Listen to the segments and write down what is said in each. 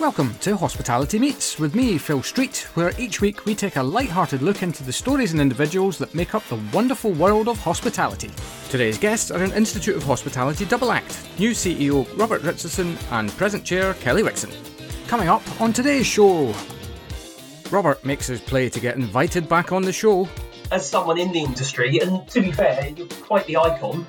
Welcome to Hospitality Meets with me, Phil Street, where each week we take a light-hearted look into the stories and individuals that make up the wonderful world of hospitality. Today's guests are an Institute of Hospitality double act, new CEO Robert Richardson and present chair Kelly Wixon. Coming up on today's show, Robert makes his play to get invited back on the show. As someone in the industry, and to be fair, you're quite the icon.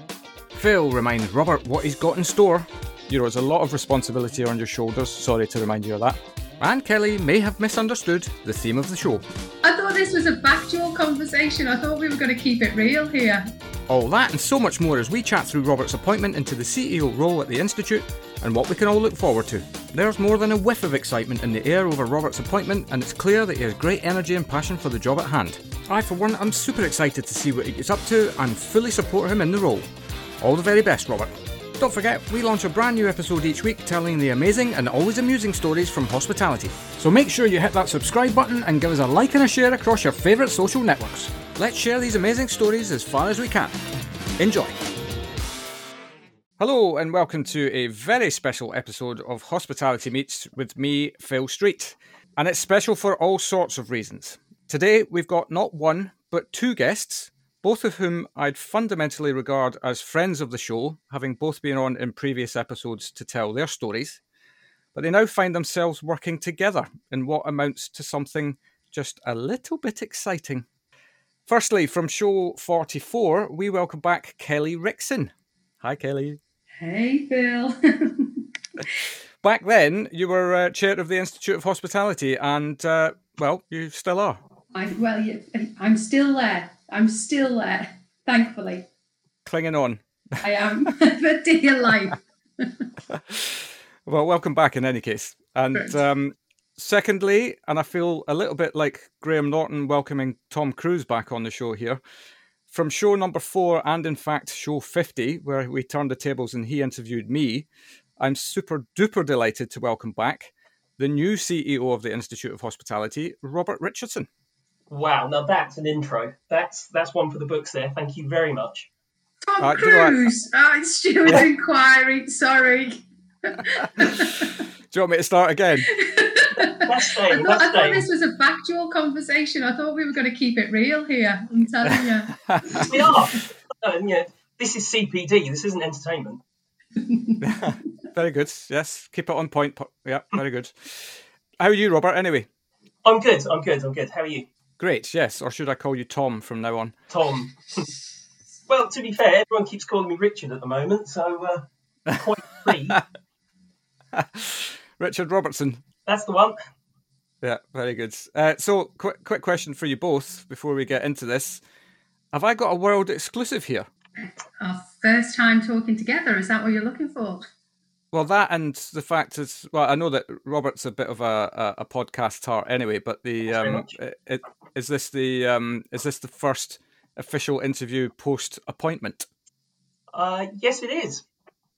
Phil reminds Robert what he's got in store. You know, there's a lot of responsibility on your shoulders. Sorry to remind you of that. And Kelly may have misunderstood the theme of the show. I thought this was a factual conversation. I thought we were going to keep it real here. All that and so much more as we chat through Robert's appointment into the CEO role at the Institute and what we can all look forward to. There's more than a whiff of excitement in the air over Robert's appointment, and it's clear that he has great energy and passion for the job at hand. I, for one, am super excited to see what he gets up to and fully support him in the role. All the very best, Robert. Don't forget, we launch a brand new episode each week telling the amazing and always amusing stories from hospitality. So make sure you hit that subscribe button and give us a like and a share across your favourite social networks. Let's share these amazing stories as far as we can. Enjoy. Hello, and welcome to a very special episode of Hospitality Meets with me, Phil Street. And it's special for all sorts of reasons. Today, we've got not one, but two guests both of whom I'd fundamentally regard as friends of the show, having both been on in previous episodes to tell their stories. But they now find themselves working together in what amounts to something just a little bit exciting. Firstly, from show 44, we welcome back Kelly Wixon. Hi, Kelly. Hey, Phil. back then, you were uh, chair of the Institute of Hospitality, and uh, well, you still are. I, well, I'm still there. I'm still there, thankfully. Clinging on. I am for dear life. well, welcome back in any case. And um, secondly, and I feel a little bit like Graham Norton welcoming Tom Cruise back on the show here. From show number four, and in fact, show 50, where we turned the tables and he interviewed me, I'm super duper delighted to welcome back the new CEO of the Institute of Hospitality, Robert Richardson. Wow, now that's an intro. That's that's one for the books there. Thank you very much. Tom uh, Cruise. Oh, it's Stuart yeah. Inquiry. Sorry. Do you want me to start again? Let's stay. I, thought, I thought, this was a factual conversation. I thought we were going to keep it real here. I'm telling you. we are. Um, yeah, this is CPD. This isn't entertainment. very good. Yes, keep it on point. Yeah, very good. How are you, Robert? Anyway. I'm good. I'm good. I'm good. How are you? Great, yes. Or should I call you Tom from now on? Tom. well, to be fair, everyone keeps calling me Richard at the moment, so uh, quite free. Richard Robertson. That's the one. Yeah, very good. Uh, so, quick, quick question for you both before we get into this. Have I got a world exclusive here? Our first time talking together. Is that what you're looking for? Well, that and the fact is, well, I know that Robert's a bit of a, a, a podcast tart anyway, but the um, it, is this the um, is this the first official interview post appointment? Uh, yes, it is.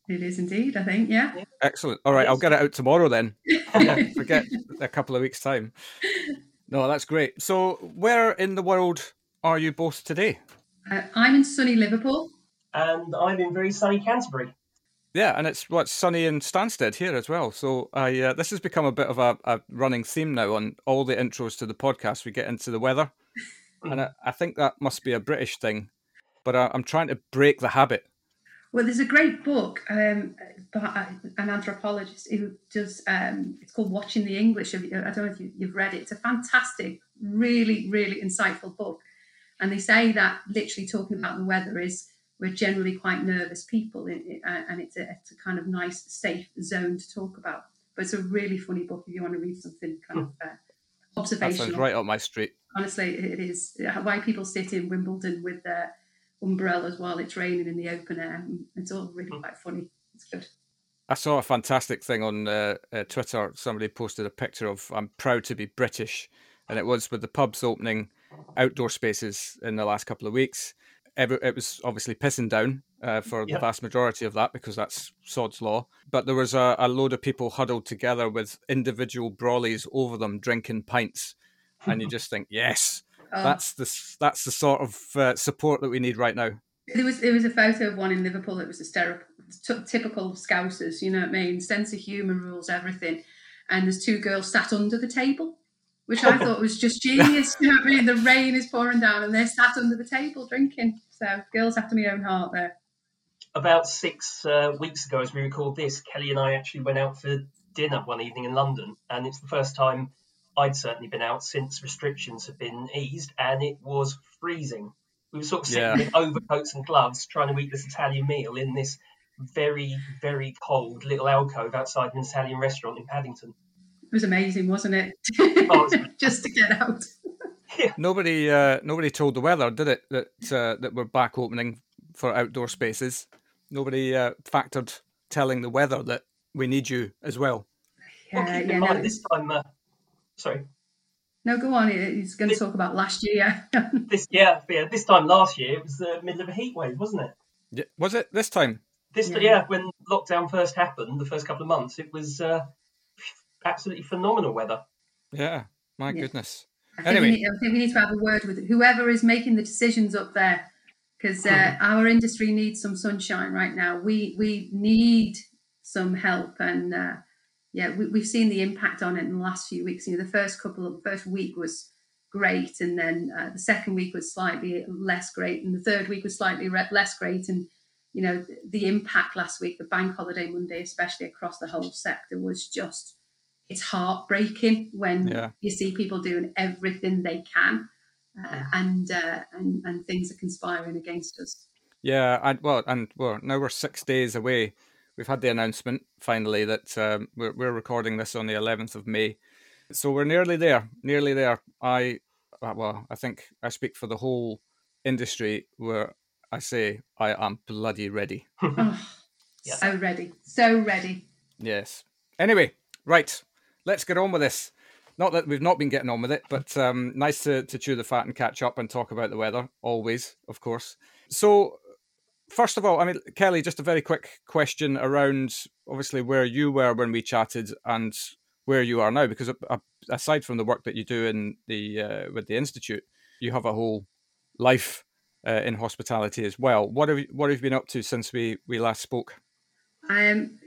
It is indeed. I think, yeah. Excellent. All right, I'll get it out tomorrow then. yeah, forget a couple of weeks time. No, that's great. So, where in the world are you both today? Uh, I'm in sunny Liverpool, and I'm in very sunny Canterbury. Yeah, and it's what's sunny in Stansted here as well. So I uh, this has become a bit of a, a, running theme now on all the intros to the podcast. We get into the weather, and I, I think that must be a British thing, but I, am trying to break the habit. Well, there's a great book um, by an anthropologist who does. Um, it's called Watching the English. I don't know if you, you've read it. It's a fantastic, really, really insightful book, and they say that literally talking about the weather is we're generally quite nervous people, and it's a, it's a kind of nice, safe zone to talk about. But it's a really funny book if you want to read something kind of uh, observational. That sounds right up my street. Honestly, it is. Why people sit in Wimbledon with their umbrellas while it's raining in the open air. It's all really hmm. quite funny. It's good. I saw a fantastic thing on uh, uh, Twitter. Somebody posted a picture of "I'm proud to be British," and it was with the pubs opening outdoor spaces in the last couple of weeks every, it was obviously pissing down uh, for yep. the vast majority of that because that's sod's law. But there was a, a load of people huddled together with individual brollies over them drinking pints, and you just think, yes, oh. that's the that's the sort of uh, support that we need right now. There was there was a photo of one in Liverpool that was hysterical, t- typical Scousers, you know what I mean? Sense of humour rules everything. and there's two girls sat under the table, which I thought was just genius. you know what I mean? The rain is pouring down, and they're sat under the table drinking. So girls after my own heart there. About six uh, weeks ago, as we record this, Kelly and I actually went out for dinner one evening in London, and it's the first time I'd certainly been out since restrictions have been eased, and it was freezing. We were sort of sitting Yeah. with overcoats and gloves trying to eat this Italian meal in this very, very cold little alcove outside an Italian restaurant in Paddington. It was amazing, wasn't it? Oh, it's- just to get out. Nobody, uh, nobody told the weather, did it? That uh, that we're back opening for outdoor spaces. Nobody uh, factored telling the weather that we need you as well. Well, Yeah, keep yeah, in no, mind this time, uh, sorry, no, go on. He's going to talk about last year. this yeah, yeah, this time last year it was the middle of a heat wave, wasn't it? Yeah, was it this time? This Yeah. yeah, when lockdown first happened, the first couple of months, it was uh, absolutely phenomenal weather. Yeah, my Yeah. goodness. I think, Anyway. we need, I think we need to have a word with whoever is making the decisions up there, because uh, Mm-hmm. our industry needs some sunshine right now. We we need some help, and uh, yeah, we, we've seen the impact on it in the last few weeks. You know, the first couple of first week was great, and then uh, the second week was slightly less great, and the third week was slightly re- less great, and you know the impact last week, the bank holiday Monday, especially across the whole sector, was just it's heartbreaking when Yeah. you see people doing everything they can, uh, and, uh, and and things are conspiring against us. Yeah, and well, and well, now we're six days away. We've had the announcement finally that um, we're we're recording this on the 11th of May, so we're nearly there. Nearly there. I uh, well, I think I speak for the whole industry where I say I am bloody ready. Oh, Yeah. So ready, so ready. Yes. Anyway, right, let's get on with this. Not that we've not been getting on with it, but um, nice to, to chew the fat and catch up and talk about the weather, always, of course. So, first of all, I mean, Kelly, just a very quick question around obviously where you were when we chatted and where you are now, because uh, aside from the work that you do in the uh, with the institute, you have a whole life uh, in hospitality as well. What have you, what have you been up to since we we last spoke? I'm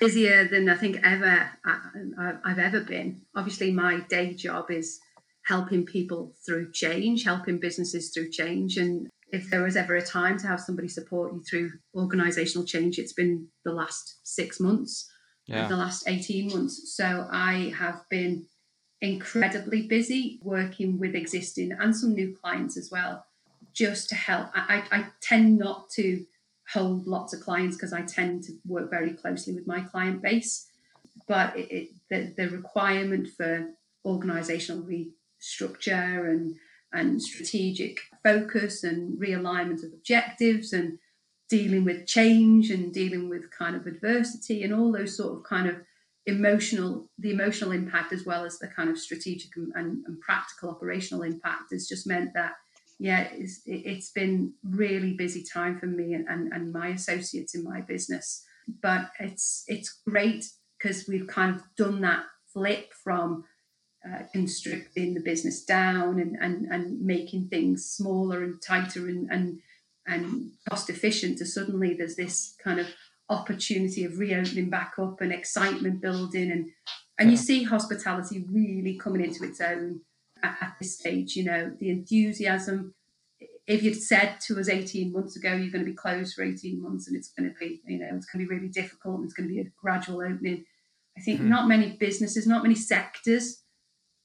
busier than I think ever uh, I- I've ever been. Obviously, my day job is helping people through change, helping businesses through change. And if there was ever a time to have somebody support you through organizational change, it's been the last six months, Yeah. the last 18 months. So I have been incredibly busy working with existing and some new clients as well, just to help. I, I tend not to hold lots of clients because I tend to work very closely with my client base. But it, it, the, the requirement for organizational restructure and, and strategic focus and realignment of objectives and dealing with change and dealing with kind of adversity and all those sort of kind of emotional the emotional impact as well as the kind of strategic and, and, and practical operational impact has just meant that yeah it's, it- it's been really busy time for me and, and, and my associates in my business. But it's it's great because we've kind of done that flip from uh, constricting the business down and, and, and making things smaller and tighter and, and and cost efficient to suddenly there's this kind of opportunity of reopening back up and excitement building and and you see hospitality really coming into its own at, at this stage you know the enthusiasm if you'd said to us 18 months ago you're going to be closed for 18 months and it's going to be you know it's going to be really difficult and it's going to be a gradual opening i think Hmm. not many businesses not many sectors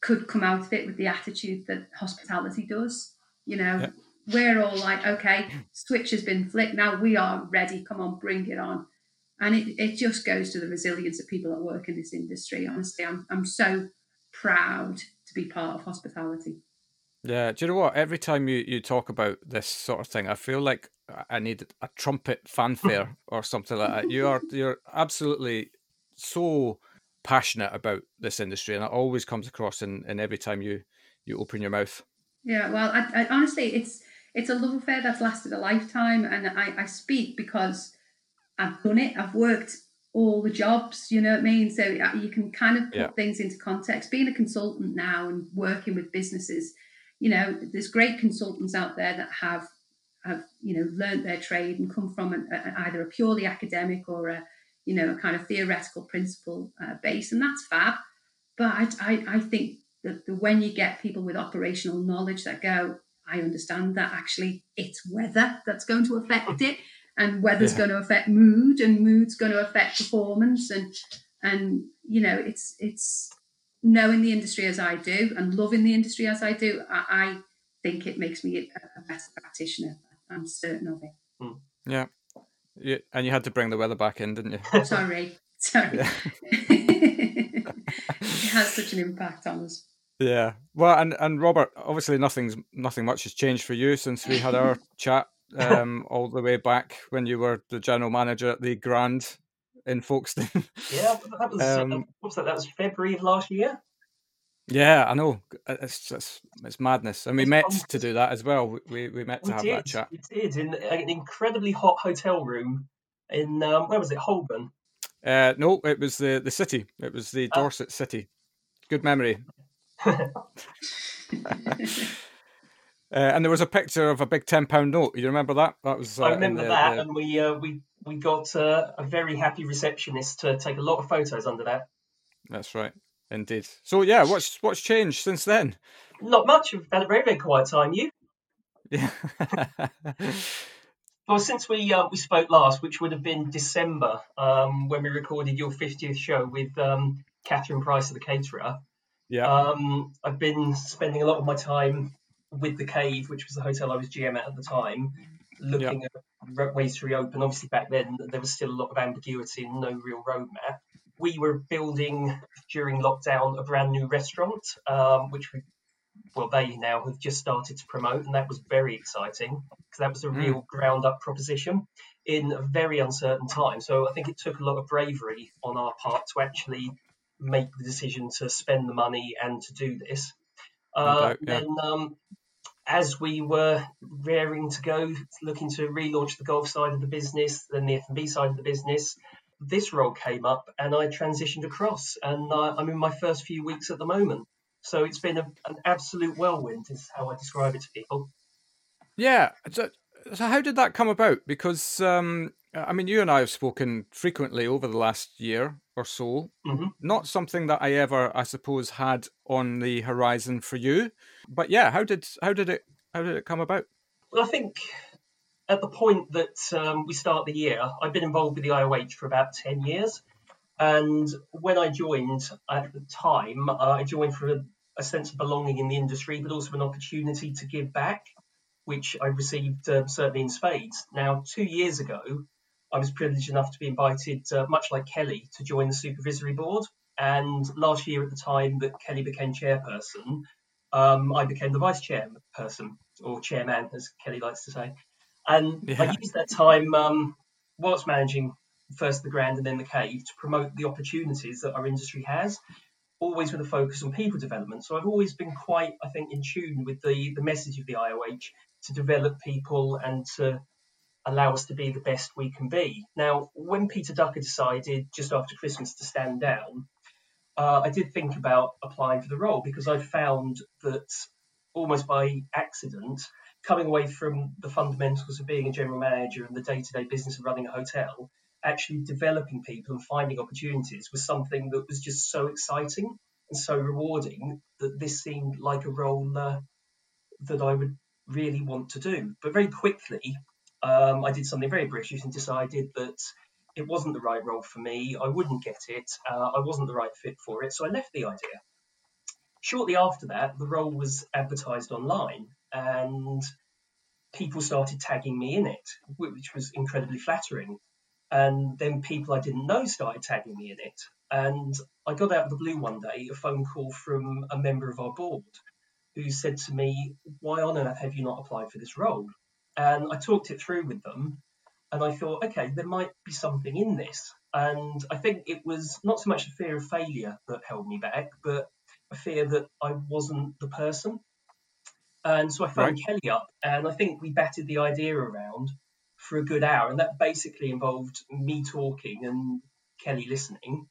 could come out of it with the attitude that hospitality does you know? We're all like okay switch has been flicked now we are ready come on bring it on. And it, it just goes to the resilience of people that work in this industry honestly. I'm, I'm so proud to be part of hospitality Yeah, do you know what? Every time you, you talk about this sort of thing, I feel like I need a trumpet fanfare or something like that. You are you're absolutely so passionate about this industry, and it always comes across in, in every time you you open your mouth. Yeah, well, I, I, honestly, it's it's a love affair that's lasted a lifetime, and I, I speak because I've done it. I've worked all the jobs, you know what I mean. So uh, you can kind of put Yeah. things into context. Being a consultant now and working with businesses, you know, there's great consultants out there that have have you know learned their trade and come from an, a, either a purely academic or a you know, a kind of theoretical principle uh, base, and that's fab. But I, I, I think that the, when you get people with operational knowledge that go, I understand that actually it's weather that's going to affect it, and weather's yeah. going to affect mood, and mood's going to affect performance, and and you know, it's it's knowing the industry as I do and loving the industry as I do. I, I think it makes me a, a better practitioner. I'm certain of it. Mm. Yeah. Yeah, and you had to bring the weather back in, didn't you? Sorry, sorry. Yeah. it has such an impact on us. Yeah. Well, and and Robert, obviously nothing's nothing much has changed for you since we had our chat um, all the way back when you were the general manager at the Grand in Folkestone. yeah, that was um, uh, what's that? That was February of last year. Yeah, I know. It's it's, it's madness, and we it's met to do that as well. We we met to we have did. that chat. We did in an incredibly hot hotel room in um, where was it? Holborn. Uh, no, it was the the city. It was the ah. Dorsett City. Good memory. uh, and there was a picture of a big ten pound note. You remember that? That was. Uh, I remember the, that, the... and we uh, we we got uh, a very happy receptionist to take a lot of photos under that. That's right, indeed. So yeah, what's what's changed since then? Not much. We've had a very very quiet time. You? Yeah. well, since we uh, we spoke last, which would have been December, um, when we recorded your fiftieth show with um, Catherine Price of the Caterer. Yeah. Um, I've been spending a lot of my time with the Cave, which was the hotel I was GM at at the time, looking yeah. at ways to reopen. Obviously, back then there was still a lot of ambiguity and no real roadmap. We were building during lockdown a brand new restaurant, um, which we, well, they now have just started to promote, and that was very exciting because that was a mm. real ground up proposition in a very uncertain time. So I think it took a lot of bravery on our part to actually make the decision to spend the money and to do this. Uh, okay, yeah. Then um, as we were raring to go, looking to relaunch the golf side of the business, then the F&B side of the business, this role came up and I transitioned across. And uh, I'm in my first few weeks at the moment. So it's been a, an absolute whirlwind, is how I describe it to people. Yeah. So, so how did that come about? Because, um, I mean, you and I have spoken frequently over the last year or so. Mm-hmm. Not something that I ever, I suppose, had on the horizon for you. But yeah, how did how did it how did it come about? Well, I think at the point that um, we start the year, I've been involved with the IOH for about ten years, and when I joined at the time, uh, I joined for a, a, sense of belonging in the industry, but also an opportunity to give back, which I received uh, certainly in spades. Now, two years ago, I was privileged enough to be invited, uh, much like Kelly, to join the supervisory board. And last year, at the time that Kelly became chairperson, um, I became the vice chairperson, or chairman, as Kelly likes to say. And yeah. I used that time um, whilst managing first the Grand and then the Cave to promote the opportunities that our industry has, always with a focus on people development. So I've always been quite, I think, in tune with the, the message of the IOH to develop people and to allow us to be the best we can be. Now, when Peter Ducker decided just after Christmas to stand down, uh, I did think about applying for the role because I found that almost by accident, coming away from the fundamentals of being a general manager and the day to day business of running a hotel, actually developing people and finding opportunities was something that was just so exciting and so rewarding that this seemed like a role uh, that I would really want to do. But very quickly, um, I did something very British and decided that it wasn't the right role for me. I wouldn't get it. Uh, I wasn't the right fit for it. So I left the idea. Shortly after that, the role was advertised online and people started tagging me in it, which was incredibly flattering. And then people I didn't know started tagging me in it. And I got out of the blue one day a phone call from a member of our board who said to me, Why on earth have you not applied for this role? And I talked it through with them, and I thought, okay, there might be something in this. And I think it was not so much a fear of failure that held me back, but a fear that I wasn't the person. And so I phoned right. Kelly up, and I think we batted the idea around for a good hour, and that basically involved me talking and Kelly listening.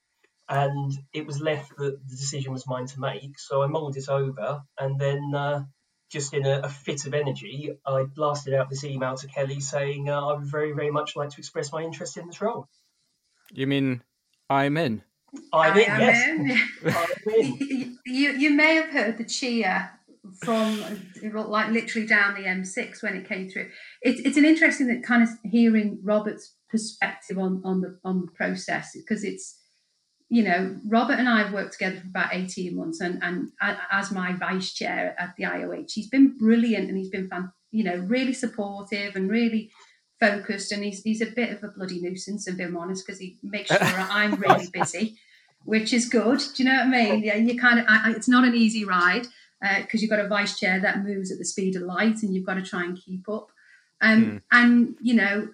And it was left that the decision was mine to make. So I mulled it over, and then uh, just in a, a, fit of energy, I blasted out this email to Kelly saying uh, I would very, very much like to express my interest in this role. You mean I'm in? I'm in, yes. In. I'm in. you, you may have heard the cheer from like literally down the M6 when it came through. It's it's an interesting that kind of hearing Robert's perspective on on the on the process because it's you know Robert and I have worked together for about 18 months and and as my vice chair at the IOH he's been brilliant and he's been fan, you know really supportive and really focused and he's he's a bit of a bloody nuisance if I'm honest because he makes sure I'm really busy which is good do you know what I mean yeah you kind of I, it's not an easy ride because uh, you've got a vice chair that moves at the speed of light and you've got to try and keep up. Um, mm. And, you know,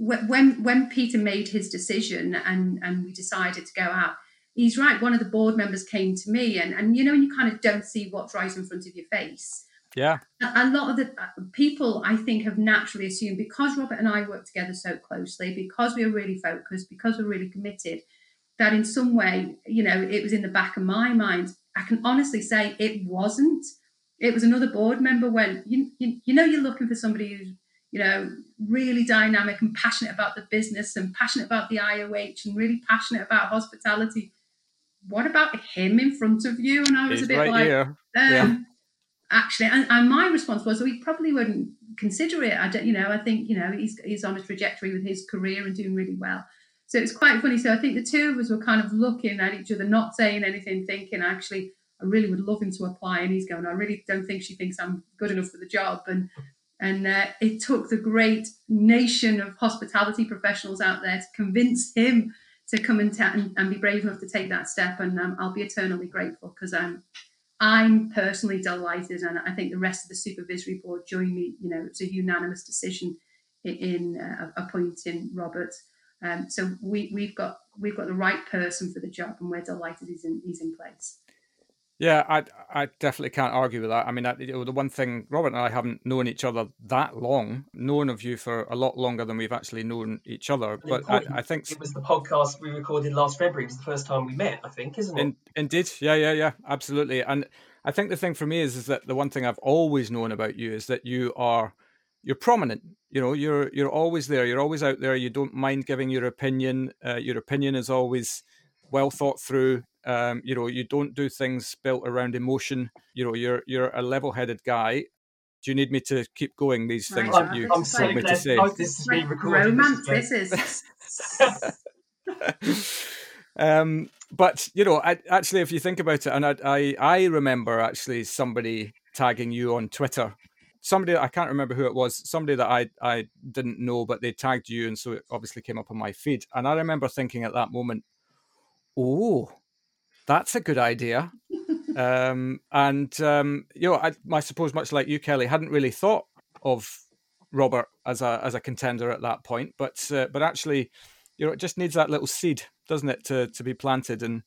when when Peter made his decision and, and we decided to go out, he's right. One of the board members came to me and, and you know, you kind of don't see what's right in front of your face. Yeah. A, a lot of the uh, people, I think, have naturally assumed because Robert and I work together so closely, because we are really focused, because we're really committed, that in some way, you know, it was in the back of my mind I can honestly say it wasn't. It was another board member when you, you, you know you're looking for somebody who's you know really dynamic and passionate about the business and passionate about the IOH and really passionate about hospitality. What about him in front of you? And I was He's a bit right like, um, yeah. actually, and, and, my response was, we probably wouldn't consider it. I don't, you know, I think you know he's he's on a trajectory with his career and doing really well. So it's quite funny. So I think the two of us were kind of looking at each other, not saying anything, thinking, actually, I really would love him to apply. And he's going, I really don't think she thinks I'm good enough for the job. And and uh, it took the great nation of hospitality professionals out there to convince him to come and, ta- and, and, be brave enough to take that step. And um, I'll be eternally grateful because I'm I'm personally delighted, and I think the rest of the supervisory board joined me. You know, it's a unanimous decision in, in uh, appointing Robert. Um, so we, we've got we've got the right person for the job, and we're delighted he's in he's in place. Yeah, I I definitely can't argue with that. I mean, I, you know, the one thing Robert and I haven't known each other that long, known of you for a lot longer than we've actually known each other. But I, I, think it was the podcast we recorded last February. It was the first time we met. I think, isn't it? In, indeed, yeah, yeah, yeah, absolutely. And I think the thing for me is is that the one thing I've always known about you is that you are you're prominent you know you're you're always there you're always out there you don't mind giving your opinion uh, your opinion is always well thought through um, you know you don't do things built around emotion you know you're you're a level-headed guy. Do you need me to keep going these things right. that you I'm want me to say? This is being recorded romance this is. Um but you know I, actually if you think about it and I, I i remember actually somebody tagging you on twitter. Somebody I can't remember who it was, somebody that I I didn't know, but they tagged you, and so it obviously came up on my feed. And I remember thinking at that moment, "Oh, that's a good idea." um, and um, you know, I, I suppose much like you, Kelly, hadn't really thought of Robert as a as a contender at that point, but uh, but actually, you know, it just needs that little seed, doesn't it, to to be planted and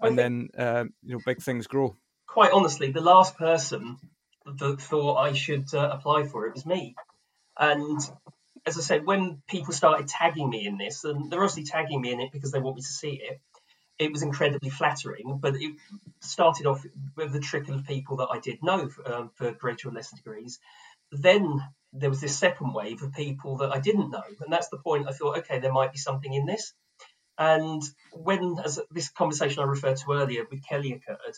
and then uh, you know big things grow. Quite honestly, the last person that thought I should uh, apply for it was me. And as I said, when people started tagging me in this, and they're obviously tagging me in it because they want me to see it, it was incredibly flattering. But it started off with the trickle of people that I did know for, um, for greater or lesser degrees. Then there was this second wave of people that I didn't know, and that's the point. I thought, okay, there might be something in this. And when, as this conversation I referred to earlier with Kelly occurred,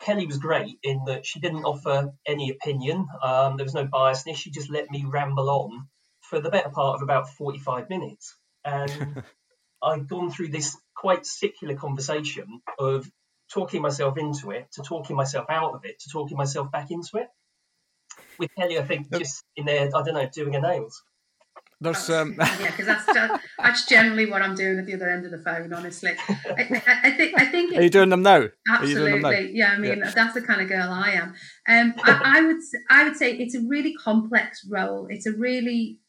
Kelly was great in that she didn't offer any opinion. Um, there was no biasness. She just let me ramble on for the better part of about 45 minutes. And I'd gone through this quite secular conversation of talking myself into it, to talking myself out of it, to talking myself back into it. With Kelly, I think just in there, I don't know, doing her nails. There's um... yeah, because that's that's generally what I'm doing at the other end of the phone. Honestly, I, I, I think I think. Are you doing them now? Absolutely, them now? yeah. I mean, yeah. that's the kind of girl I am. Um, I, I would I would say it's a really complex role. It's a really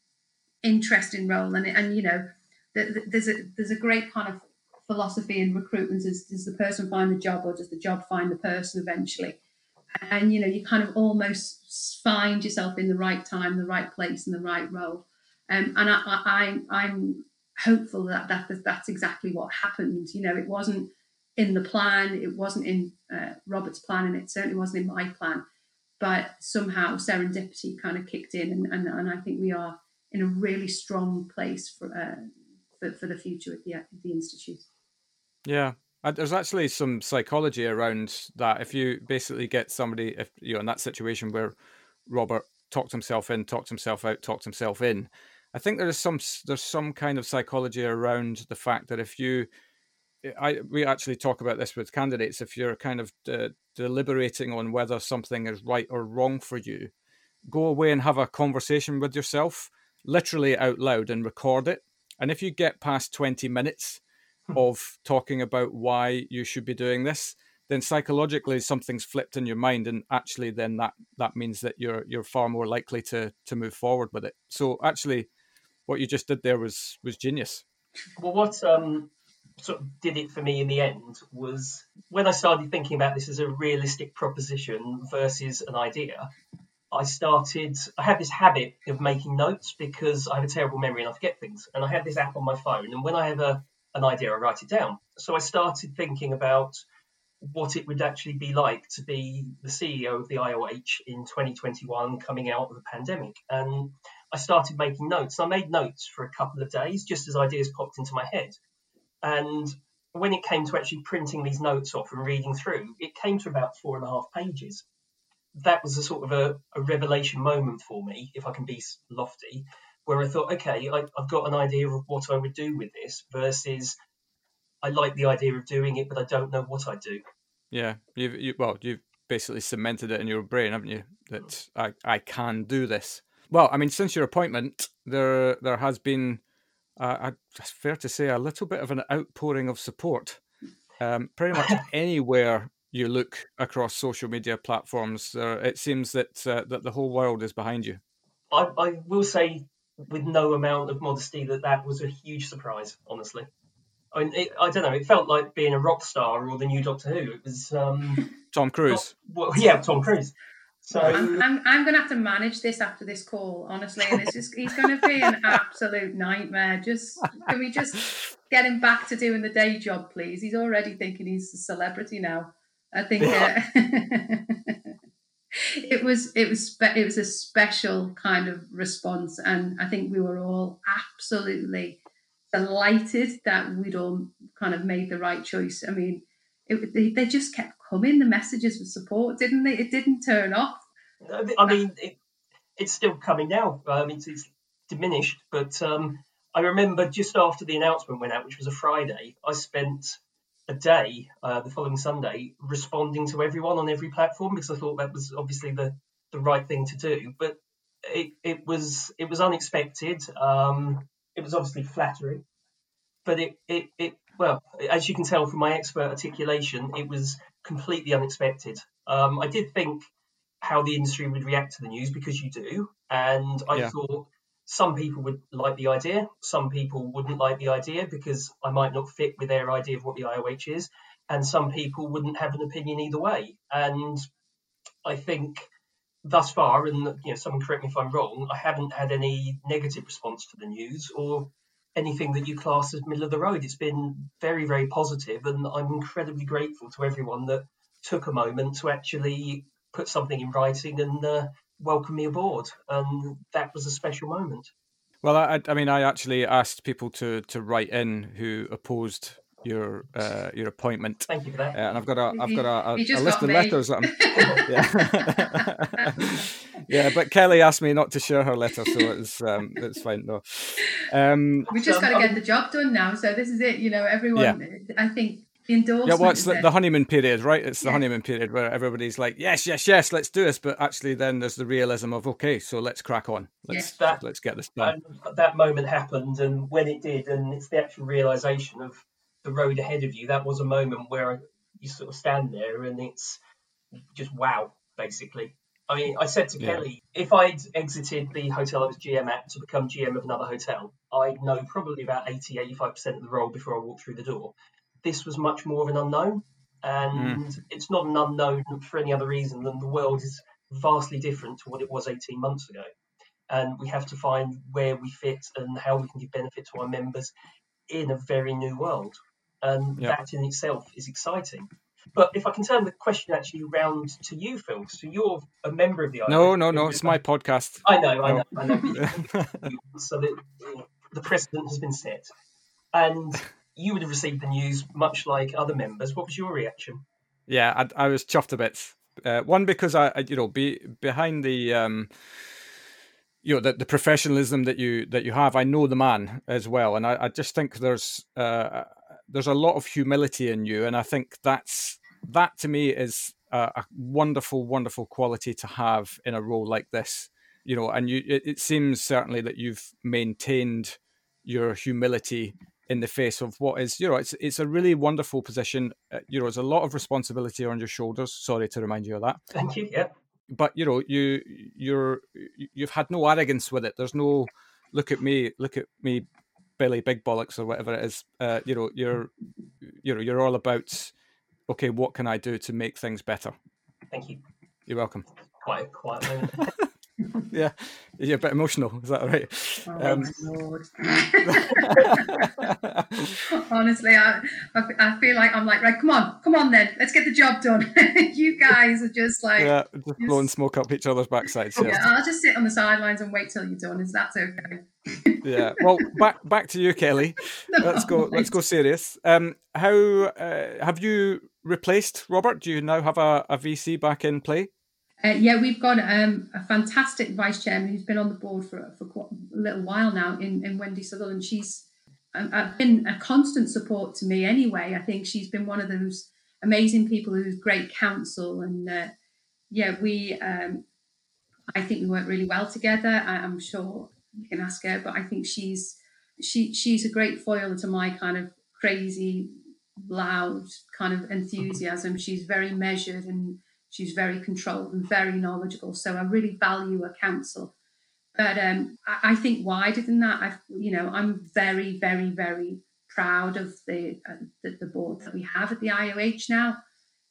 interesting role, and and you know, there's a there's a great kind of philosophy in recruitment: is does the person find the job, or does the job find the person eventually? And you know, you kind of almost find yourself in the right time, the right place, and the right role. Um, and I, I, am hopeful that, that that's exactly what happened. You know, it wasn't in the plan, it wasn't in uh, Robert's plan, and it certainly wasn't in my plan. But somehow serendipity kind of kicked in, and, and, and I think we are in a really strong place for uh, for, for the future at the, the institute. Yeah, there's actually some psychology around that. If you basically get somebody, if you're in that situation where Robert talked himself in, talked himself out, talked himself in, I think there is some there's some kind of psychology around the fact that if you, I we actually talk about this with candidates. If you're kind of uh, deliberating on whether something is right or wrong for you, go away and have a conversation with yourself, literally out loud, and record it. And if you get past twenty minutes Hmm. of talking about why you should be doing this, then psychologically something's flipped in your mind, and actually then that that means that you're you're far more likely to to move forward with it. So actually, what you just did there was was genius. Well, what um sort of did it for me in the end was when I started thinking about this as a realistic proposition versus an idea. I started, I had this habit of making notes because I have a terrible memory and I forget things. And I had this app on my phone. And when I have a, an idea, I write it down. So I started thinking about what it would actually be like to be the CEO of the IOH in 2021 coming out of the pandemic. And I started making notes. I made notes for a couple of days just as ideas popped into my head. And when it came to actually printing these notes off and reading through, it came to about four and a half pages. That was a sort of a, a revelation moment for me, if I can be lofty, where I thought, okay, I, have got an idea of what I would do with this versus I like the idea of doing it, but I don't know what I do. Yeah, you've you, well, you've basically cemented it in your brain, haven't you? That I, I can do this. Well, I mean, since your appointment, there there has been, uh, it's fair to say, a little bit of an outpouring of support. Um, pretty much anywhere you look across social media platforms, uh, it seems that uh, that the whole world is behind you. I, I will say with no amount of modesty that that was a huge surprise, honestly. I mean, it, I don't know. It felt like being a rock star or the new Doctor Who. It was um, Tom Cruise. Not, well, yeah, Tom Cruise. So I'm, I'm, I'm going to have to manage this after this call, honestly, and it's just he's going to be an absolute nightmare. Just can we just get him back to doing the day job, please? He's already thinking he's a celebrity now. I think. Uh, it was it was spe- it was a special kind of response, and I think we were all absolutely delighted that we'd all kind of made the right choice. I mean, it, they, they just kept coming. The messages of support, didn't they? It didn't turn off. I mean, it, it's still coming now. I mean, it's, it's diminished, but um, I remember just after the announcement went out, which was a Friday, I spent a day uh, the following Sunday responding to everyone on every platform because I thought that was obviously the, the right thing to do. But it, it was it was unexpected. Um, it was obviously flattering, but it, it, it well as you can tell from my expert articulation, it was completely unexpected. Um, I did think how the industry would react to the news because you do, and I yeah. thought some people would like the idea, some people wouldn't like the idea because I might not fit with their idea of what the IOH is, and some people wouldn't have an opinion either way. And I think thus far, and you know, someone correct me if I'm wrong, I haven't had any negative response to the news or anything that you class as middle of the road. It's been very, very positive, and I'm incredibly grateful to everyone that took a moment to actually put something in writing and uh, welcome me aboard, and that was a special moment. Well, I, I mean, I actually asked people to to write in who opposed your uh, your appointment. Thank you for that. Uh, and I've got a I've got a, a, a list of me. letters. That I'm, yeah. yeah, but Kelly asked me not to share her letter, so it's um, it's fine. No, um, we just got to get the job done now. So this is it. You know, everyone. Yeah. I think endorsement. Yeah, well, it's the, the, honeymoon period, right? It's the yeah. honeymoon period where everybody's like, yes, yes, yes, let's do this. But actually, then there's the realism of, okay, so let's crack on. Let's, yeah. that, let's get this done. that moment happened, and when it did, and it's the actual realization of the road ahead of you, that was a moment where you sort of stand there and it's just wow, basically. I mean, I said to yeah. Kelly, if I'd exited the hotel I was GM at to become GM of another hotel, I'd know probably about 80, 85% of the role before I walked through the door this was much more of an unknown. And mm. it's not an unknown for any other reason than the world is vastly different to what it was 18 months ago. And we have to find where we fit and how we can give benefit to our members in a very new world. And that in itself is exciting. But if I can turn the question actually round to you, Phil, so you're a member of the No, no, no, it's my podcast. I know, I know, I know. so the, the precedent has been set. And you would have received the news much like other members. What was your reaction? Yeah, I, I was chuffed a bit. Uh, one because I, I, you know, be behind the, um, you know, the, the professionalism that you that you have. I know the man as well, and I, I just think there's uh, there's a lot of humility in you, and I think that's that to me is a, a wonderful, wonderful quality to have in a role like this. You know, and you it, it seems certainly that you've maintained your humility in the face of what is you know it's it's a really wonderful position. Uh, you know there's a lot of responsibility on your shoulders. Sorry to remind you of that. Thank you yeah. But you know you you're you've had no arrogance with it. There's no look at me look at me billy big bollocks or whatever it is. Uh, you know you're you know you're all about okay what can i do to make things better? Thank you. You're welcome. Quite a quiet moment yeah, you're a bit emotional. Is that right? Oh, um, Honestly, I, I feel like I'm like, right, come on, come on then, let's get the job done. you guys are just like, yeah, just, just blowing smoke up each other's backsides. Yeah. yeah, I'll just sit on the sidelines and wait till you're done. Is that okay? yeah. Well, back back to you, Kelly. Let's go. Let's go serious. Um, how uh, have you replaced Robert? Do you now have a, a VC back in play? Uh, yeah, we've got um, a fantastic vice chairman who's been on the board for for quite a little while now in, in Wendy Sutherland. She's uh, been a constant support to me anyway. I think she's been one of those amazing people who's great counsel. And uh, yeah, we, um, I think we work really well together. I, am sure you can ask her, but I think she's she she's a great foil to my kind of crazy, loud kind of enthusiasm. She's very measured and She's very controlled and very knowledgeable. So I really value her counsel. But um, I, I, think wider than that, I've you know I'm very very very proud of the, uh, the the board that we have at the IOH now.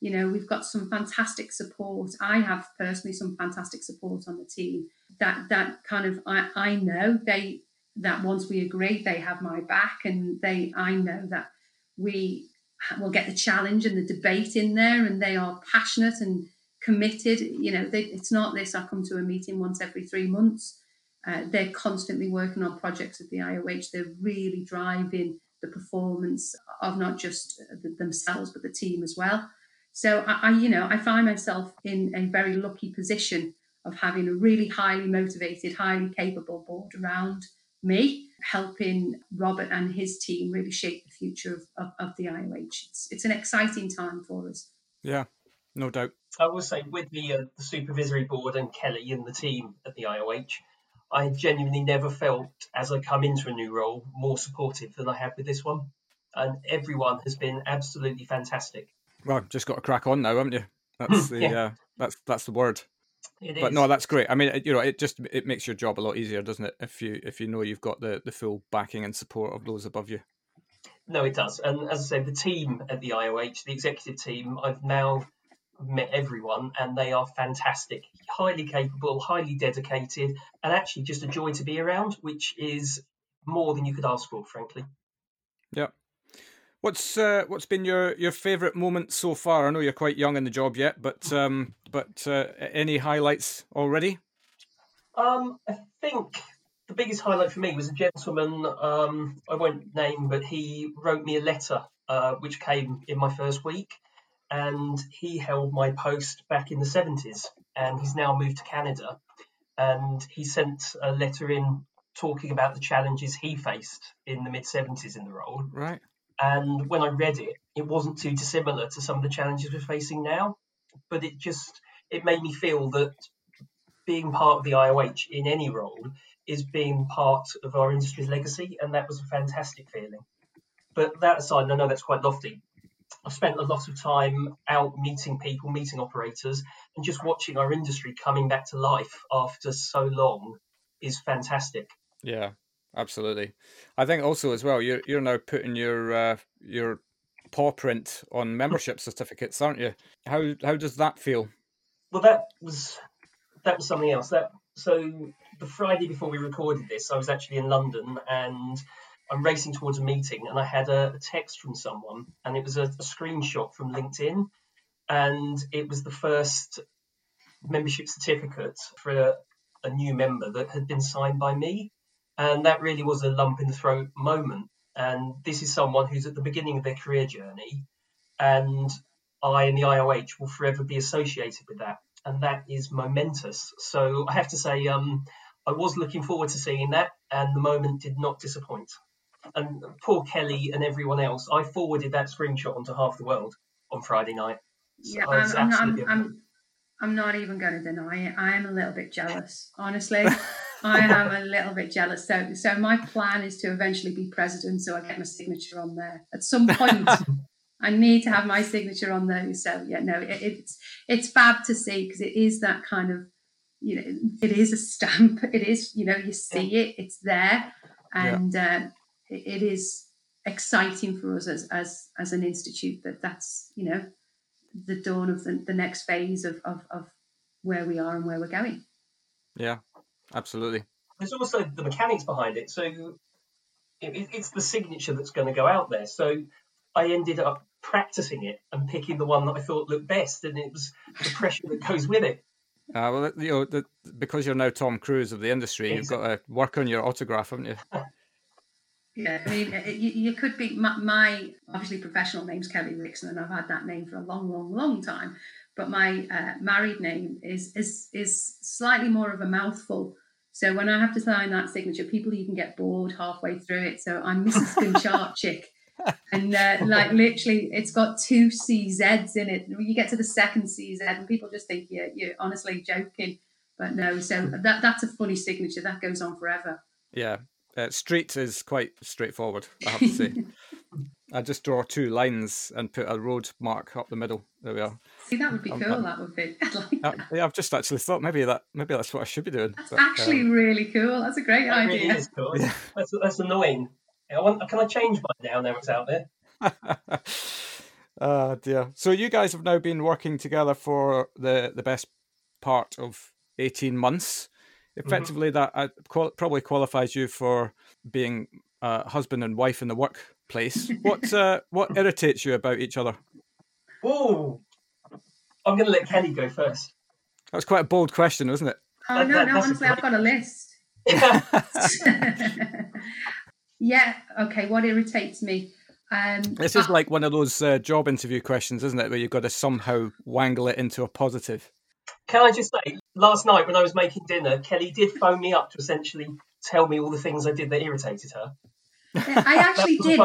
You know we've got some fantastic support. I have personally some fantastic support on the team. That that kind of I, I know they that once we agree they have my back and they I know that we will get the challenge and the debate in there, and they are passionate and committed. You know, they, it's not this. I come to a meeting once every three months. Uh, they're constantly working on projects at the IOH. They're really driving the performance of not just themselves but the team as well. So I, I, you know, I find myself in a very lucky position of having a really highly motivated, highly capable board around me, helping Robert and his team really shape the future of, of, of the IOH. It's, it's an exciting time for us. Yeah, no doubt. I will say, with the, uh, the supervisory board and Kelly and the team at the IOH, I genuinely never felt, as I come into a new role, more supportive than I have with this one. And everyone has been absolutely fantastic. Well, just got to crack on now, haven't you? That's the yeah. uh, that's that's the word. It but is. no, that's great. I mean, you know, it just it makes your job a lot easier, doesn't it? If you if you know you've got the the full backing and support of those above you. No, it does. And as I say, the team at the IOH, the executive team, I've now met everyone and they are fantastic, highly capable, highly dedicated, and actually just a joy to be around, which is more than you could ask for, frankly. Yeah. What's uh, what's been your, your favourite moment so far? I know you're quite young in the job yet, but um, but uh, any highlights already? Um, I think the biggest highlight for me was a gentleman um, I won't name, but he wrote me a letter uh, which came in my first week, and he held my post back in the 70s and he's now moved to Canada. And he sent a letter in talking about the challenges he faced in the mid 70s in the role. Right. And when I read it, it wasn't too dissimilar to some of the challenges we're facing now. But it just it made me feel that being part of the IOH in any role is being part of our industry's legacy, and that was a fantastic feeling. But that aside, I know that's quite lofty. I've spent a lot of time out meeting people, meeting operators, and just watching our industry coming back to life after so long is fantastic. Yeah, absolutely. I think also as well, you're you're now putting your uh, your paw print on membership certificates, aren't you? How how does that feel? Well, that was that was something else. That so the Friday before we recorded this, I was actually in London and I'm racing towards a meeting and I had a, a text from someone and it was a, a, screenshot from LinkedIn and it was the first membership certificate for a, a new member that had been signed by me. And that really was a lump in the throat moment And this is someone who's at the beginning of their career journey. And I and the IOH will forever be associated with that. And that is momentous. So I have to say, um, I was looking forward to seeing that, and the moment did not disappoint. And poor Kelly and everyone else, I forwarded that screenshot onto half the world on Friday night. So yeah, I'm, I'm, I'm, I'm, I'm not even going to deny it. I am a little bit jealous, honestly. I am a little bit jealous. So, so my plan is to eventually be president, so I get my signature on there at some point. I need to have my signature on those. So, yeah, no, it, it's it's fab to see because it is that kind of, you know, it is a stamp. It is, you know, you see it, it's there, and yeah. uh, it, it is exciting for us as as as an institute that that's you know the dawn of the, the next phase of, of of where we are and where we're going. Yeah, Absolutely. There's also the mechanics behind it. So it, it's the signature that's going to go out there. So I ended up practicing it and picking the one that I thought looked best, and it was the pressure that goes with it. Uh, well, you know, the, because you're now Tom Cruise of the industry, exactly. you've got to work on your autograph, haven't you? yeah, I mean, you, you could be my, my, obviously professional name's Kelly Wixon, and I've had that name for a long, long, long time. But my uh, married name is is is slightly more of a mouthful. So when I have to sign that signature, people even get bored halfway through it. So I'm Mrs. Gunchardchik. and uh, like literally, it's got two CZs in it. You get to the second CZ, and people just think you're, you're honestly joking. But no, so that that's a funny signature that goes on forever. Yeah, uh, street is quite straightforward, I have to say. I just draw two lines and put a road mark up the middle. There we are. See, that would be um, cool. that would be. Like uh, yeah, I've just actually thought maybe that maybe that's what I should be doing. That's but, actually um, really cool. That's a great that idea. Really is cool. Yeah. That's, that's annoying. I want, can I change mine now? Now it's out there. oh dear. So you guys have now been working together for the the best part of eighteen months. Mm-hmm. Effectively, mm-hmm. that uh, qual- probably qualifies you for being uh, husband and wife in the workplace. what uh, what irritates you about each other? Oh, I'm going to let Kelly go first. That's quite a bold question, wasn't it? Oh that, no, that, no, honestly, I've got a list. yeah. Okay. What irritates me? Um, this is like one of those uh, job interview questions, isn't it? Where you've got to somehow wangle it into a positive. Can I just say, last night when I was making dinner, Kelly did phone me up to essentially tell me all the things I did that irritated her. I actually did.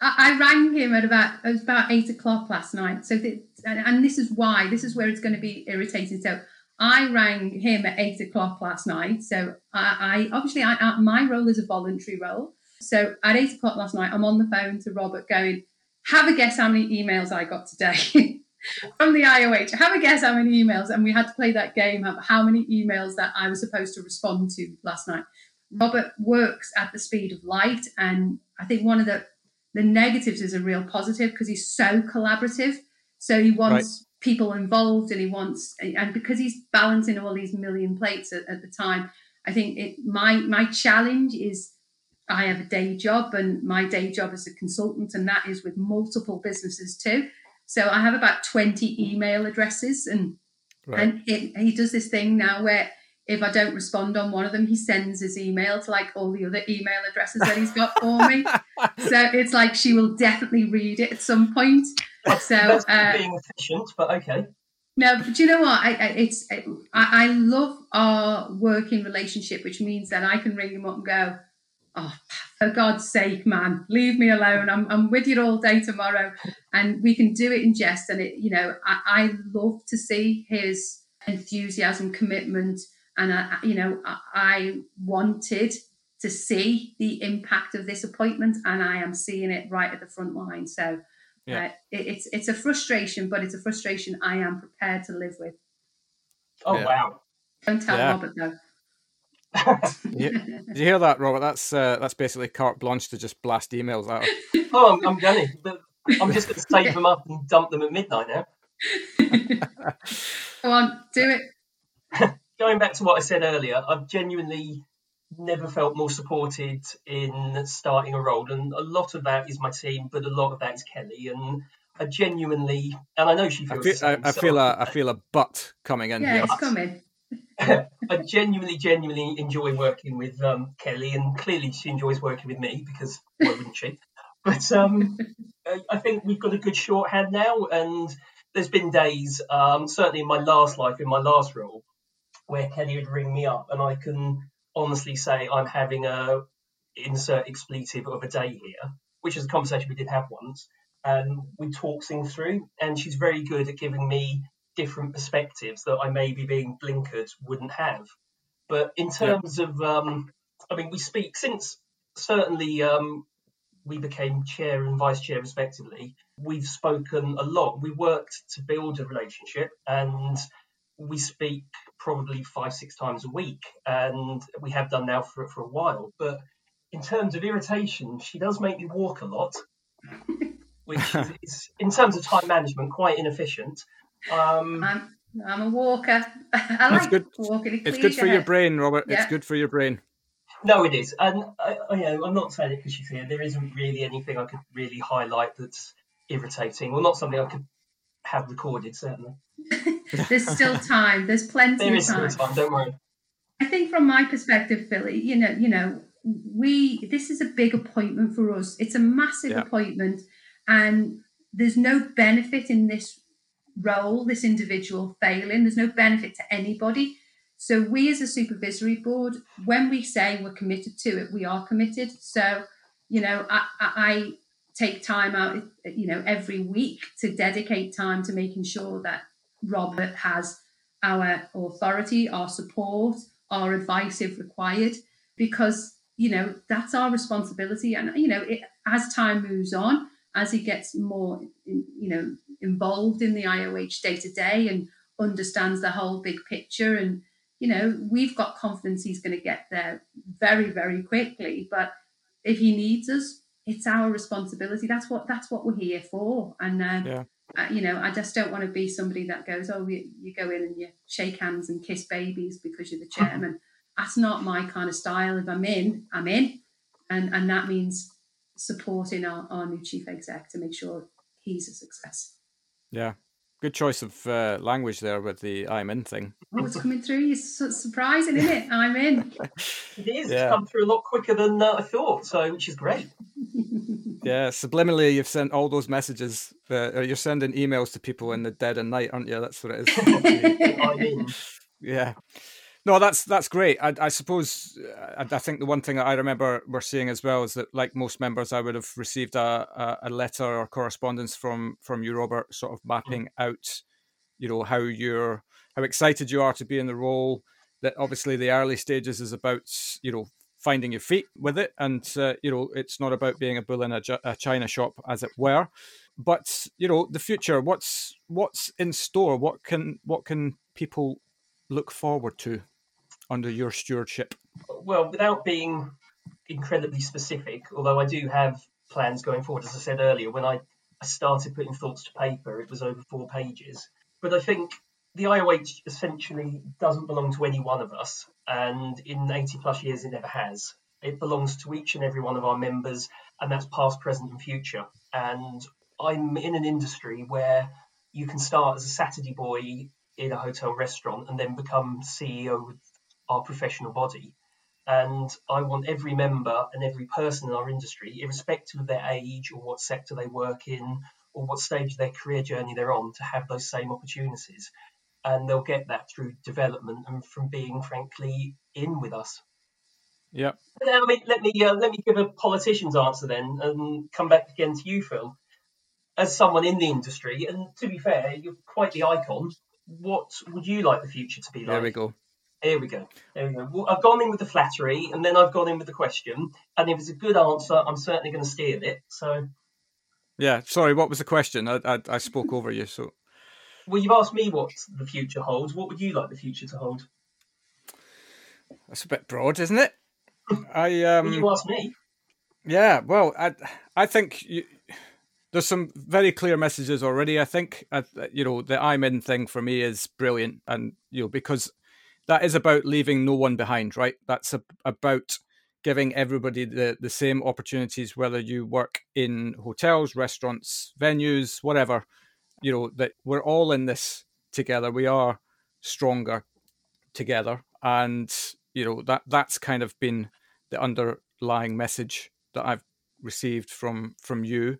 I, rang him at about it was about eight o'clock last night. So the, and, and this is why this is where it's going to be irritating. So I rang him at eight o'clock last night. So I, I obviously I, I, my role is a voluntary role. So at eight o'clock last night, I'm on the phone to Robert going, "Have a guess how many emails I got today." From the IOH, have a guess how many emails, and we had to play that game of how many emails that I was supposed to respond to last night. Robert works at the speed of light, and I think one of the the negatives is a real positive because he's so collaborative. So he wants right. people involved, and he wants, and because he's balancing all these million plates at, at the time, I think it my my challenge is I have a day job, and my day job is a consultant, and that is with multiple businesses too. So I have about twenty email addresses, and right. and it, he does this thing now where if I don't respond on one of them, he sends his email to like all the other email addresses that he's got for me. so it's like she will definitely read it at some point. So uh, being efficient, but okay. No, but you know what? I, I it's I, I love our working relationship, which means that I can ring him up and go, "Oh, for God's sake, man, leave me alone. I'm I'm with you all day tomorrow," and we can do it in jest. And it, you know, I, I love to see his enthusiasm, commitment and I, you know, I wanted to see the impact of this appointment, and I am seeing it right at the front line. So yeah. uh, it, it's it's a frustration, but it's a frustration I am prepared to live with. Oh yeah. wow! Don't tell yeah. Robert though. You, did you hear that, Robert? That's uh, that's basically carte blanche to just blast emails out. oh, I'm, I'm going I'm just going to save them up and dump them at midnight now. Go on, do it going back to what I said earlier, I've genuinely never felt more supported in starting a role, and a lot of that is my team, but a lot of that is Kelly, and I genuinely, and I know she feels. I feel, I, I feel a, I feel a butt coming in. Yeah, here. it's coming. I genuinely, genuinely enjoy working with um, Kelly, and clearly she enjoys working with me because why wouldn't she? But um, I think we've got a good shorthand now, and there's been days, um, certainly in my last life, in my last role, where Kelly would ring me up, and I can honestly say I'm having a insert expletive of a day here, which is a conversation we did have once, and we talk things through, and she's very good at giving me different perspectives that I maybe being blinkered wouldn't have. But in terms yeah. of, um, I mean, we speak since certainly um, we became chair and vice chair respectively. We've spoken a lot. We worked to build a relationship, and we speak probably five, six times a week, and we have done now for for a while. But in terms of irritation, she does make me walk a lot, which is, is, in terms of time management, quite inefficient. Um, I'm, I'm a walker. I like good. walking. It's good for your brain, Robert. Yeah. It's good for your brain. No, it is, and I, I you know, I'm not saying it because she's here. There isn't really anything I could really highlight that's irritating. Well, not something I could have recorded, certainly. There's still time. There's plenty there of time. There is Still time. Don't worry. I think from my perspective, Philly, you know, you know, we this is a big appointment for us. It's a massive yeah. appointment, and there's no benefit in this role, this individual failing. There's no benefit to anybody. So we as a supervisory board, when we say we're committed to it, we are committed. So, you know, I, I take time out, you know, every week to dedicate time to making sure that Robert has our authority, our support, our advice if required, because you know that's our responsibility. And you know, it, as time moves on, as he gets more, you know, involved in the IOH day to day and understands the whole big picture. And, you know, we've got confidence he's going to get there very, very quickly. But if he needs us, it's our responsibility. That's what that's what we're here for. And uh, yeah. uh, you know, I just don't want to be somebody that goes, oh, you, you, go in and you shake hands and kiss babies because you're the chairman. That's not my kind of style. If I'm in, I'm in, and and that means supporting our, our new chief exec to make sure he's a success. Yeah. Good choice of uh, language there with the I'm in thing. Oh, it's coming through. It's surprising, isn't it? I'm in. It is. Yeah. It's come through a lot quicker than uh, I thought, so which is great. yeah, subliminally, you've sent all those messages. Uh, you're sending emails to people in the dead of night, aren't you? That's what it is. I'm in. Yeah. No, that's that's great. I, I suppose I, I, think the one thing that I remember we're seeing as well is that, like most members, I would have received a, a, a letter or correspondence from from you, Robert, sort of mapping out, you know, how you're how excited you are to be in the role. That obviously the early stages is about you know finding your feet with it, and uh, you know it's not about being a bull in a, a china shop, as it were. But you know the future. What's what's in store? What can what can people look forward to under your stewardship? Well, without being incredibly specific, although I do have plans going forward, as I said earlier, when I, started putting thoughts to paper, it was over four pages. But I think the IOH essentially doesn't belong to any one of us, and in 80 plus years, it never has. It belongs to each and every one of our members, and that's past, present, and future. And I'm in an industry where you can start as a Saturday boy in a hotel restaurant and then become CEO our professional body. And I want every member and every person in our industry, irrespective of their age or what sector they work in or what stage of their career journey they're on, to have those same opportunities. And they'll get that through development and from being, frankly, in with us. Yeah. Now, I mean, let me uh, let me give a politician's answer then, and come back again to you, Phil. As someone in the industry, and to be fair, you're quite the icon. What would you like the future to be like? There we go. Here we go. There we go. Well, I've gone in with the flattery, and then I've gone in with the question. And if it's a good answer, I'm certainly going to steal it. So. Yeah. Sorry. What was the question? I I, I spoke over you. So. Well, you've asked me what the future holds. What would you like the future to hold? That's a bit broad, isn't it? I um. Well, you asked me. Yeah. Well, I I think you, there's some very clear messages already. I think you know the I'm in thing for me is brilliant, and you know because that is about leaving no one behind, right? That's a, about giving everybody the, the same opportunities, whether you work in hotels, restaurants, venues, whatever, you know, that we're all in this together. We are stronger together, and you know that that's kind of been the underlying message that I've received from from you.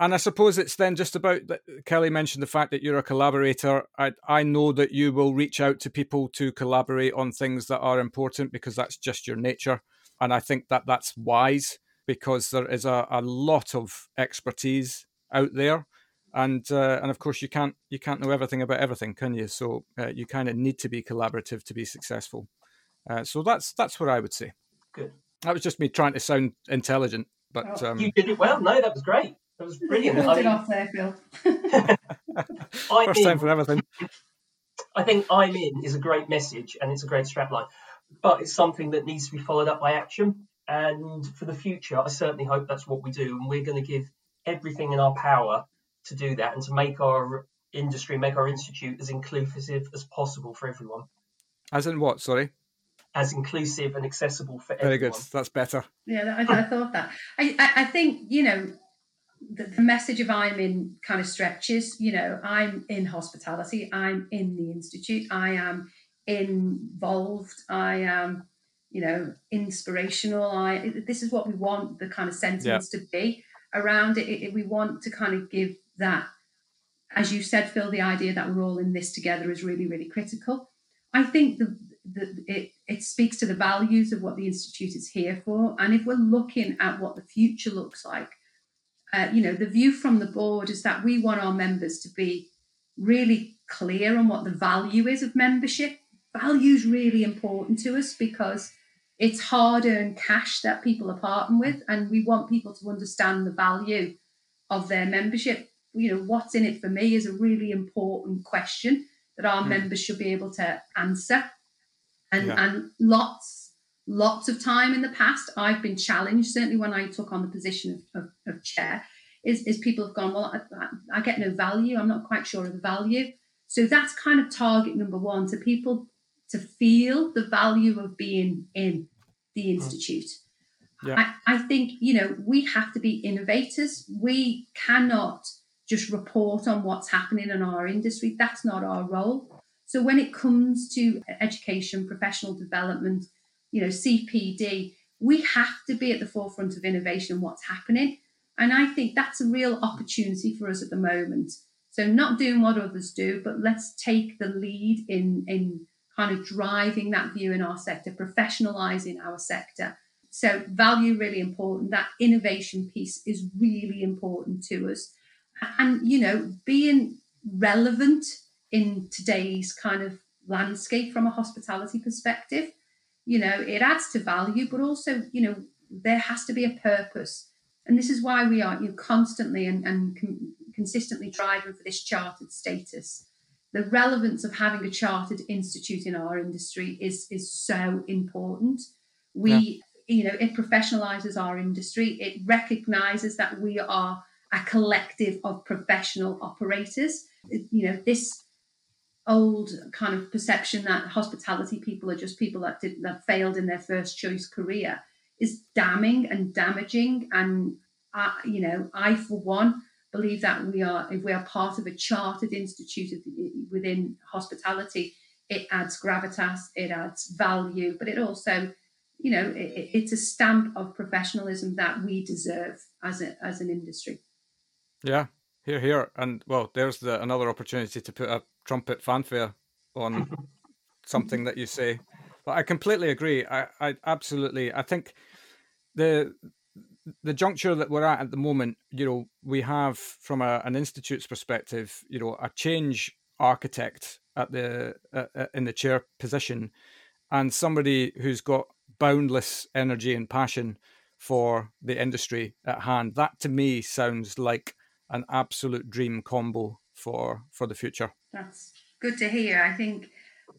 And I suppose it's then just about that. Kelly mentioned the fact that you're a collaborator. I I know that you will reach out to people to collaborate on things that are important because that's just your nature, and I think that that's wise because there is a, a lot of expertise out there. And uh, and of course you can't you can't know everything about everything can you? So uh, you kind of need to be collaborative to be successful. Uh, so that's that's what i would say. Good. That was just me trying to sound intelligent but oh, um, you did it well. No that was great that was brilliant I mean, off there phil first time for everything i think i'm in is a great message and it's a great strapline but it's something that needs to be followed up by action and for the future i certainly hope that's what we do and we're going to give everything in our power to do that and to make our industry, make our institute as inclusive as possible for everyone. As in what? Sorry. As inclusive and accessible for Very everyone. Very good. That's better. Yeah, I, I thought that. I, I, I think you know the, the, message of I'm in kind of stretches. You know, I'm in hospitality. I'm in the institute. I am involved. I am, you know, inspirational. I. This is what we want the kind of sentiments yeah. to be around it, it. We want to kind of give that, as you said, Phil, the idea that we're all in this together is really, really critical. I think the, the, it, it speaks to the values of what the Institute is here for. And if we're looking at what the future looks like, uh, you know, the view from the board is that we want our members to be really clear on what the value is of membership. Value is really important to us because it's hard earned cash that people are parting with, and we want people to understand the value of their membership you know, what's in it for me is a really important question that our mm. members should be able to answer. And yeah. and lots, lots of time in the past, I've been challenged, certainly when I took on the position of, of, of chair, is, is people have gone, well, I, I get no value. I'm not quite sure of the value. So that's kind of target number one to people to feel the value of being in the mm. institute. Yeah. I, I, think, you know, we have to be innovators. We cannot just report on what's happening in our industry. That's not our role. So when it comes to education, professional development, you know, CPD, we have to be at the forefront of innovation and what's happening. And I think that's a real opportunity for us at the moment. So not doing what others do, but let's take the lead in, in kind of driving that view in our sector, professionalizing our sector. So value really important. That innovation piece is really important to us and you know being relevant in today's kind of landscape from a hospitality perspective you know it adds to value but also you know there has to be a purpose and this is why we are you know, constantly and, and con- consistently driving for this chartered status the relevance of having a chartered institute in our industry is is so important we yeah. you know it professionalizes our industry it recognizes that we are a collective of professional operators. You know, this old kind of perception that hospitality people are just people that did that failed in their first choice career is damning and damaging. And I, you know, I for one believe that we are if we are part of a chartered institute within hospitality, it adds gravitas, it adds value, but it also you know it, it's a stamp of professionalism that we deserve as a, as an industry yeah, here, here, and well, there's the another opportunity to put a trumpet fanfare on something that you say. But I completely agree. I, I absolutely. I think the the juncture that we're at at the moment, you know, we have from a, an institute's perspective, you know, a change architect at the uh, uh in the chair position, and somebody who's got boundless energy and passion for the industry at hand. That to me sounds like an absolute dream combo for for the future. That's good to hear. I think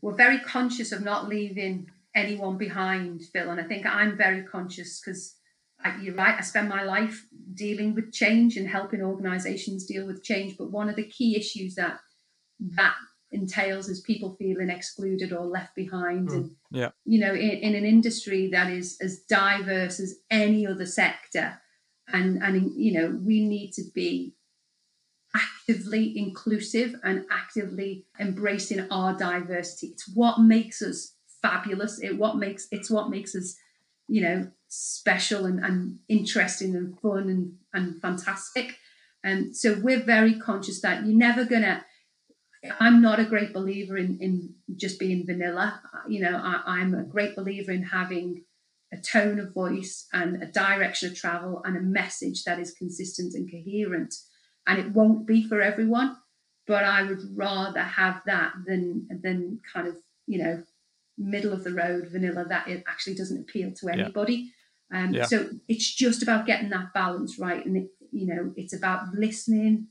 we're very conscious of not leaving anyone behind, Phil, and I think I'm very conscious because you're right. I spend my life dealing with change and helping organisations deal with change. But one of the key issues that that entails is people feeling excluded or left behind. Mm, and yeah, you know, in, in an industry that is as diverse as any other sector, and and you know, we need to be actively inclusive and actively embracing our diversity. It's what makes us fabulous. It what makes it's what makes us, you know, special and, and interesting and fun and, and fantastic. And so we're very conscious that you're never gonna I'm not a great believer in, in just being vanilla. You know, I, I'm a great believer in having a tone of voice and a direction of travel and a message that is consistent and coherent. And it won't be for everyone, but I would rather have that than than kind of you know middle of the road vanilla that it actually doesn't appeal to anybody. Yeah. Um, yeah. So it's just about getting that balance right, and it, you know it's about listening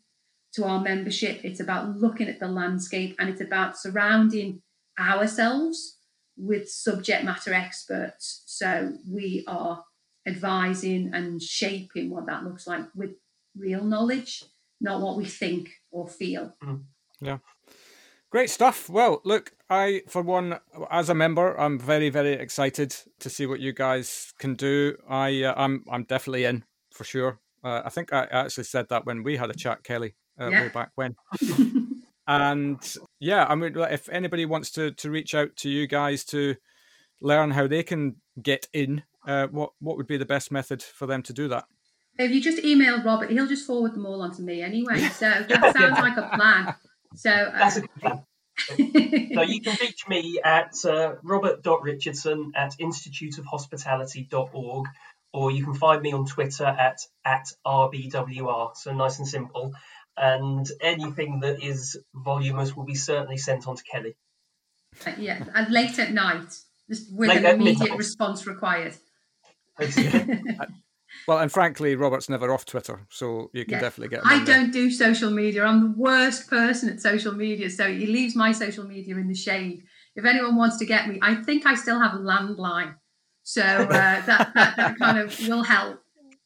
to our membership. It's about looking at the landscape, and it's about surrounding ourselves with subject matter experts. So we are advising and shaping what that looks like with real knowledge, not what we think or feel. Mm. Yeah. Great stuff. Well, look, I, for one, as a member, I'm very, very excited to see what you guys can do. I, uh, I'm, I'm definitely in for sure. Uh, I think I actually said that when we had a chat, Kelly, uh, yeah. way back when. And yeah, I mean, if anybody wants to to reach out to you guys to learn how they can get in, uh, what what would be the best method for them to do that? If you just email Robert, he'll just forward them all onto me anyway. So that sounds like a plan. So uh, that's a plan. so you can reach me at uh, robert.richardson at instituteofhospitality.org or you can find me on Twitter at, at RBWR. So nice and simple and anything that is voluminous will be certainly sent on to Kelly. Uh, yeah, and late at night, just with late an immediate response required. well, and frankly, Robert's never off Twitter, so you can yeah. definitely get. I don't do social media. I'm the worst person at social media, so he leaves my social media in the shade. If anyone wants to get me, I think I still have a landline, so uh, that, that that kind of will help.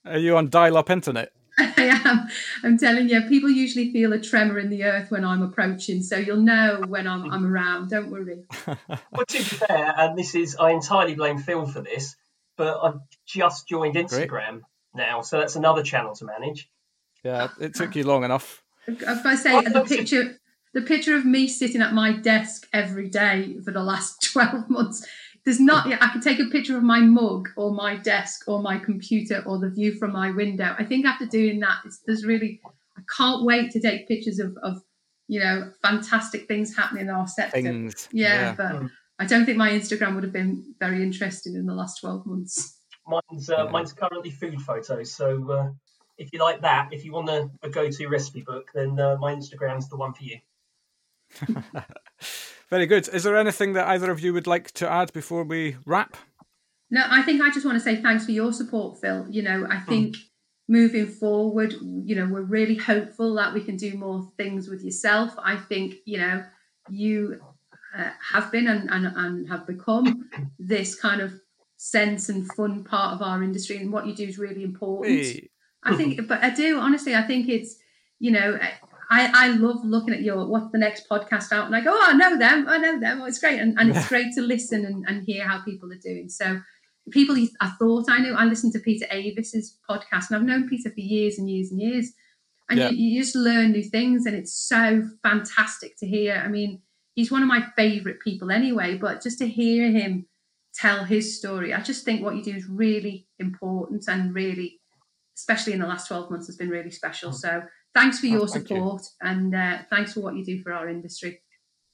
Are you on dial-up internet? I am. I'm telling you, people usually feel a tremor in the earth when I'm approaching, so you'll know when I'm, I'm around. Don't worry. well, to be fair, and this is, I entirely blame Phil for this, but I've just joined Instagram Great. Now, so that's another channel to manage. Yeah, it took you long enough. If I say the picture, the picture of me sitting at my desk every day for the last twelve months there's not i can take a picture of my mug or my desk or my computer or the view from my window i think after doing that there's really i can't wait to take pictures of, of you know fantastic things happening in our sector things. Yeah, yeah, but mm. i don't think my instagram would have been very interesting in the last 12 months mine's uh, yeah. mine's currently food photos so uh, if you like that if you want a, a go-to recipe book then uh, my instagram's the one for you Very good. Is there anything that either of you would like to add before we wrap? No, I think I just want to say thanks for your support, Phil. You know, I hmm. think mm. moving forward, you know, we're really hopeful that we can do more things with yourself. I think, you know, you uh, have been and, and, and have become this kind of sense and fun part of our industry, and what you do is really important. Hey. I think, but I do honestly, I think it's, you know, I, I love looking at your what's the next podcast out and I go, oh, I know them, I know them. Oh, it's great. And, and it's great to listen and, and hear how people are doing. So people I thought I knew, I listened to Peter Avis's podcast and I've known Peter for years and years and years. And yeah. you, you just learn new things and it's so fantastic to hear. I mean, he's one of my favorite people anyway, but just to hear him tell his story, I just think what you do is really important and really, especially in the last 12 months, has been really special. Mm. So thanks for oh, your oh, support you. and uh, thanks for what you do for our industry.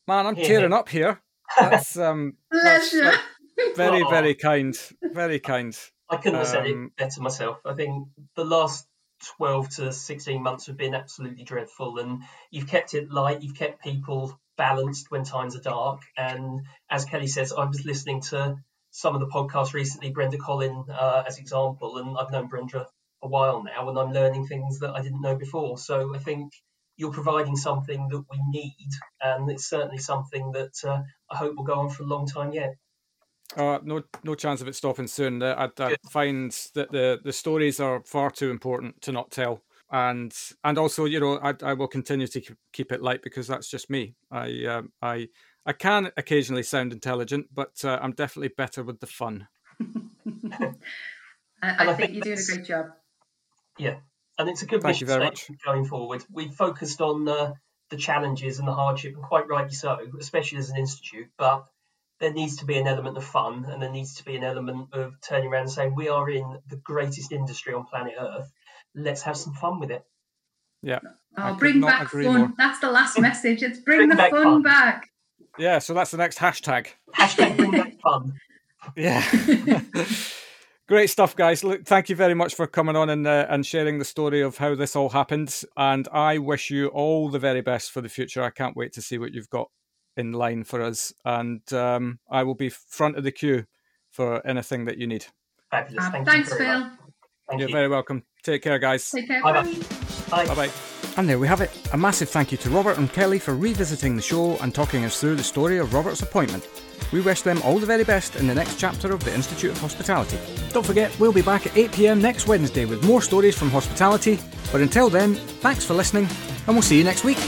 Man, I'm tearing up here. That's um, that's, that's very, very kind. Very kind. I couldn't have said it um, better myself. I think the last 12 to 16 months have been absolutely dreadful, and you've kept it light, you've kept people balanced when times are dark. And as Kelly says, I was listening to some of the podcasts recently, Brenda Collin uh, as example, and I've known Brenda a while now, and I'm learning things that I didn't know before. So I think you're providing something that we need, and it's certainly something that uh, I hope will go on for a long time yet. Uh, no, no chance of it stopping soon. I, I find that the the stories are far too important to not tell, and and also, you know, I, I will continue to keep it light because that's just me. I um, I I can occasionally sound intelligent, but uh, I'm definitely better with the fun. I, I, think, think you're doing a great job. Yeah, and it's a good Thank you mission very statement going forward. We've focused on uh, the challenges and the hardship, and quite rightly so, especially as an institute. But there needs to be an element of fun, and there needs to be an element of turning around and saying we are in the greatest industry on planet Earth. Let's have some fun with it. Yeah. Oh, could bring back fun. more. That's the last message. It's bring, Bring the back fun, fun. back. Yeah, so that's the next hashtag. Hashtag bring back fun. Yeah. Great stuff, guys. Look, thank you very much for coming on and uh, and sharing the story of how this all happened. And I wish you all the very best for the future. I can't wait to see what you've got in line for us. And um, I will be front of the queue for anything that you need. Fabulous. Uh, Thank thanks, you very Phil. Thank You're you. very welcome. Take care, guys. Take care. Bye-bye. Bye. Bye. Bye bye. And there we have it. A massive thank you to Robert and Kelly for revisiting the show and talking us through the story of Robert's appointment. We wish them all the very best in the next chapter of the Institute of Hospitality. Don't forget, we'll be back at 8pm next Wednesday with more stories from hospitality. But until then, thanks for listening, and we'll see you next week.